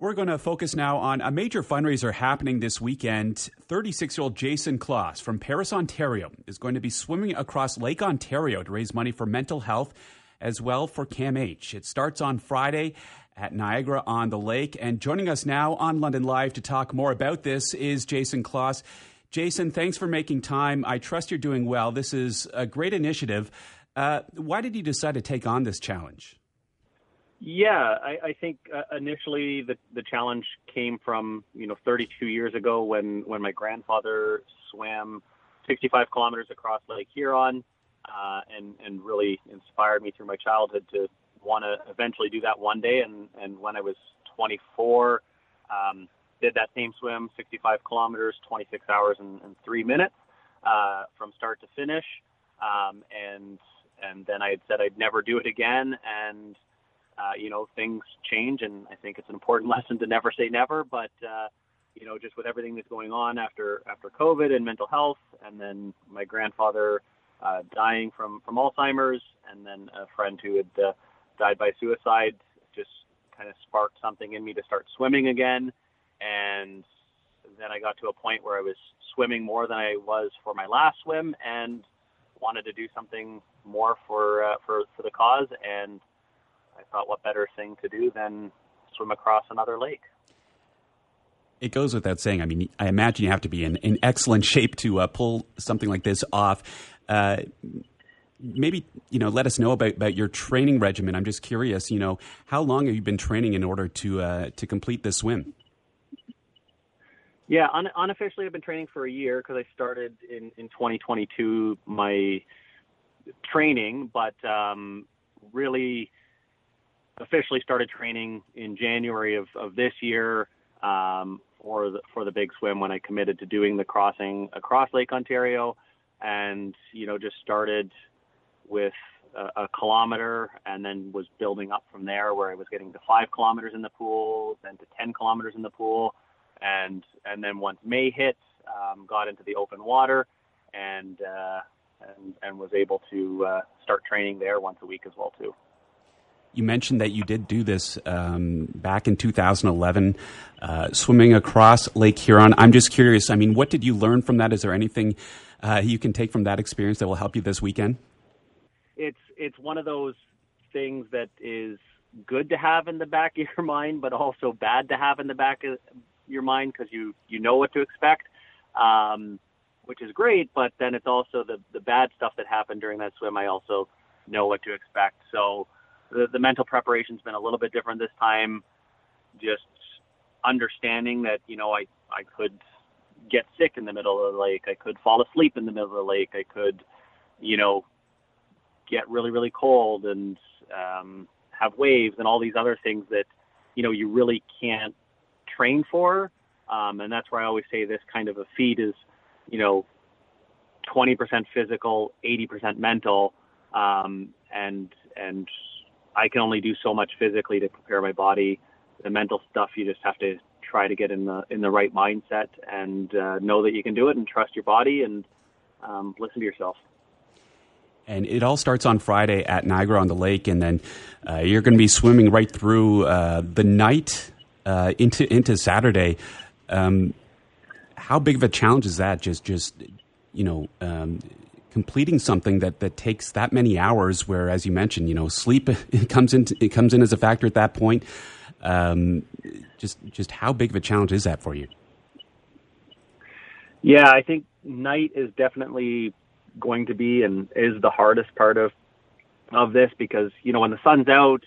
We're going to focus now on a major fundraiser happening this weekend. 36 year old Jason Kloss from Paris, Ontario, is going to be swimming across Lake Ontario to raise money for mental health as well for CAMH. It starts on Friday at Niagara on the Lake. And joining us now on London Live to talk more about this is Jason Kloss. Jason, thanks for making time. I trust you're doing well. This is a great initiative. Uh, why did you decide to take on this challenge? Yeah, I, I think uh, initially the the challenge came from you know 32 years ago when when my grandfather swam 65 kilometers across Lake Huron, uh, and and really inspired me through my childhood to want to eventually do that one day. And and when I was 24, um, did that same swim 65 kilometers, 26 hours and, and three minutes uh, from start to finish, um, and and then I had said I'd never do it again, and uh, you know, things change, and I think it's an important lesson to never say never. But uh, you know, just with everything that's going on after after COVID and mental health, and then my grandfather uh, dying from from Alzheimer's, and then a friend who had uh, died by suicide, just kind of sparked something in me to start swimming again. And then I got to a point where I was swimming more than I was for my last swim, and wanted to do something more for uh, for for the cause and I thought, what better thing to do than swim across another lake? It goes without saying. I mean, I imagine you have to be in, in excellent shape to uh, pull something like this off. Uh, maybe you know, let us know about, about your training regimen. I'm just curious. You know, how long have you been training in order to uh, to complete this swim? Yeah, un- unofficially, I've been training for a year because I started in in 2022 my training, but um, really officially started training in January of, of this year um, for the for the big swim when I committed to doing the crossing across Lake Ontario, and you know just started with a, a kilometer and then was building up from there where I was getting to five kilometers in the pool, then to ten kilometers in the pool, and and then once May hit, um, got into the open water and uh, and and was able to uh, start training there once a week as well too. You mentioned that you did do this um, back in 2011, uh, swimming across Lake Huron. I'm just curious. I mean, what did you learn from that? Is there anything uh, you can take from that experience that will help you this weekend? It's it's one of those things that is good to have in the back of your mind, but also bad to have in the back of your mind because you you know what to expect, um, which is great. But then it's also the the bad stuff that happened during that swim. I also know what to expect. So the, the mental preparation's been a little bit different this time. Just understanding that you know I I could get sick in the middle of the lake. I could fall asleep in the middle of the lake. I could, you know, get really really cold and um, have waves and all these other things that you know you really can't train for. Um, and that's where I always say this kind of a feat is, you know, 20% physical, 80% mental, um, and and I can only do so much physically to prepare my body. The mental stuff you just have to try to get in the in the right mindset and uh, know that you can do it and trust your body and um, listen to yourself. And it all starts on Friday at Niagara on the Lake, and then uh, you're going to be swimming right through uh, the night uh, into into Saturday. Um, how big of a challenge is that? Just just you know um, completing something that, that takes that many hours where as you mentioned you know sleep comes in it comes in as a factor at that point. Um, just just how big of a challenge is that for you? Yeah i think night is definitely going to be and is the hardest part of of this because you know when the sun's out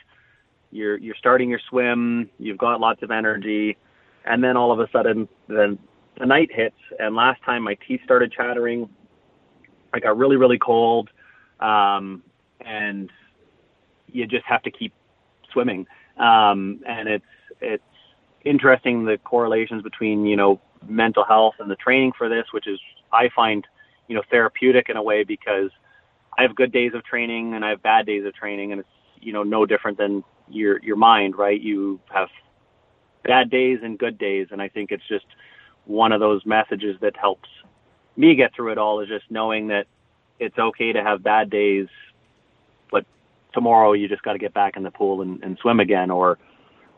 you're you're starting your swim you've got lots of energy and then all of a sudden then the night hits. And last time my teeth started chattering I got really, really cold, um, and you just have to keep swimming. Um, and it's it's interesting the correlations between you know mental health and the training for this, which is I find you know therapeutic in a way because I have good days of training and I have bad days of training, and it's you know no different than your your mind, right? You have bad days and good days, and I think it's just one of those messages that helps me get through it all is just knowing that it's okay to have bad days, but tomorrow you just got to get back in the pool and, and swim again, or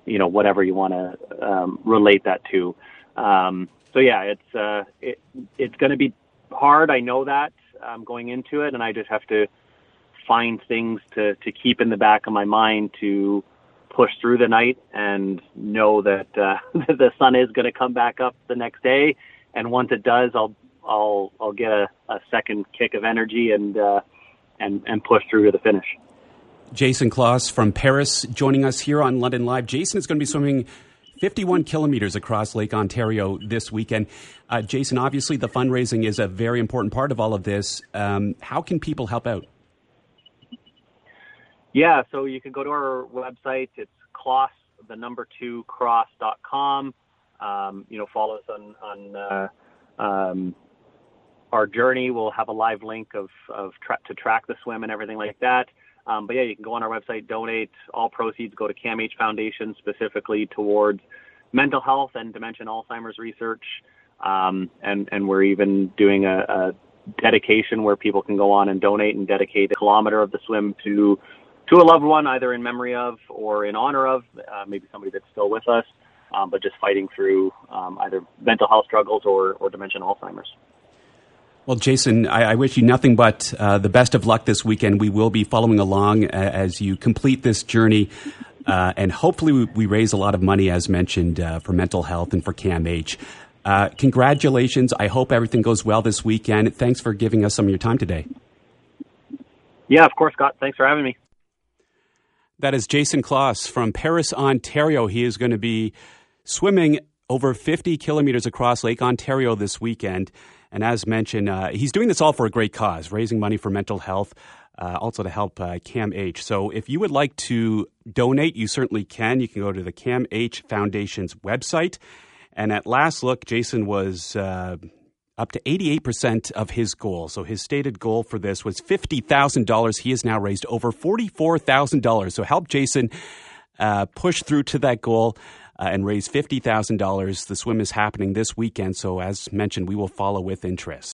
you know, whatever you want to um, relate that to. Um, so yeah, it's uh, it, it's going to be hard. I know that um, going into it, and I just have to find things to to keep in the back of my mind to push through the night and know that uh, the sun is going to come back up the next day. And once it does, I'll I'll I'll get a, a second kick of energy and uh, and and push through to the finish. Jason Kloss from Paris joining us here on London Live. Jason is going to be swimming 51 kilometers across Lake Ontario this weekend. Uh, Jason, obviously the fundraising is a very important part of all of this. Um, how can people help out? Yeah, so you can go to our website. It's Kloss, the number two cross.com. Um, you know, follow us on, on uh, um, our journey. We'll have a live link of, of tra- to track the swim and everything like that. Um, but yeah, you can go on our website, donate. All proceeds go to CAMH Foundation specifically towards mental health and dementia and Alzheimer's research. Um, and, and we're even doing a, a, dedication where people can go on and donate and dedicate a kilometer of the swim to to a loved one, either in memory of or in honor of, uh, maybe somebody that's still with us, um, but just fighting through um, either mental health struggles or, or dementia and Alzheimer's. Well, Jason, I, I, wish you nothing but uh, the best of luck this weekend. We will be following along uh, as you complete this journey. Uh, and hopefully, we, we, raise a lot of money, as mentioned, uh, for mental health and for CAMH. Uh, congratulations. I hope everything goes well this weekend. Thanks for giving us some of your time today. Yeah, of course, Scott. Thanks for having me. That is Jason Kloss from Paris, Ontario. He is going to be swimming over 50 kilometers across Lake Ontario this weekend. And as mentioned, uh, he's doing this all for a great cause, raising money for mental health, uh, also to help uh, CAMH. So if you would like to donate, you certainly can. You can go to the CAMH Foundation's website. And at last look, Jason was uh, up to 88% of his goal. So his stated goal for this was $50,000. He has now raised over $44,000. So help Jason uh, push through to that goal uh, and raise $50,000. The swim is happening this weekend, so as mentioned, we will follow with interest.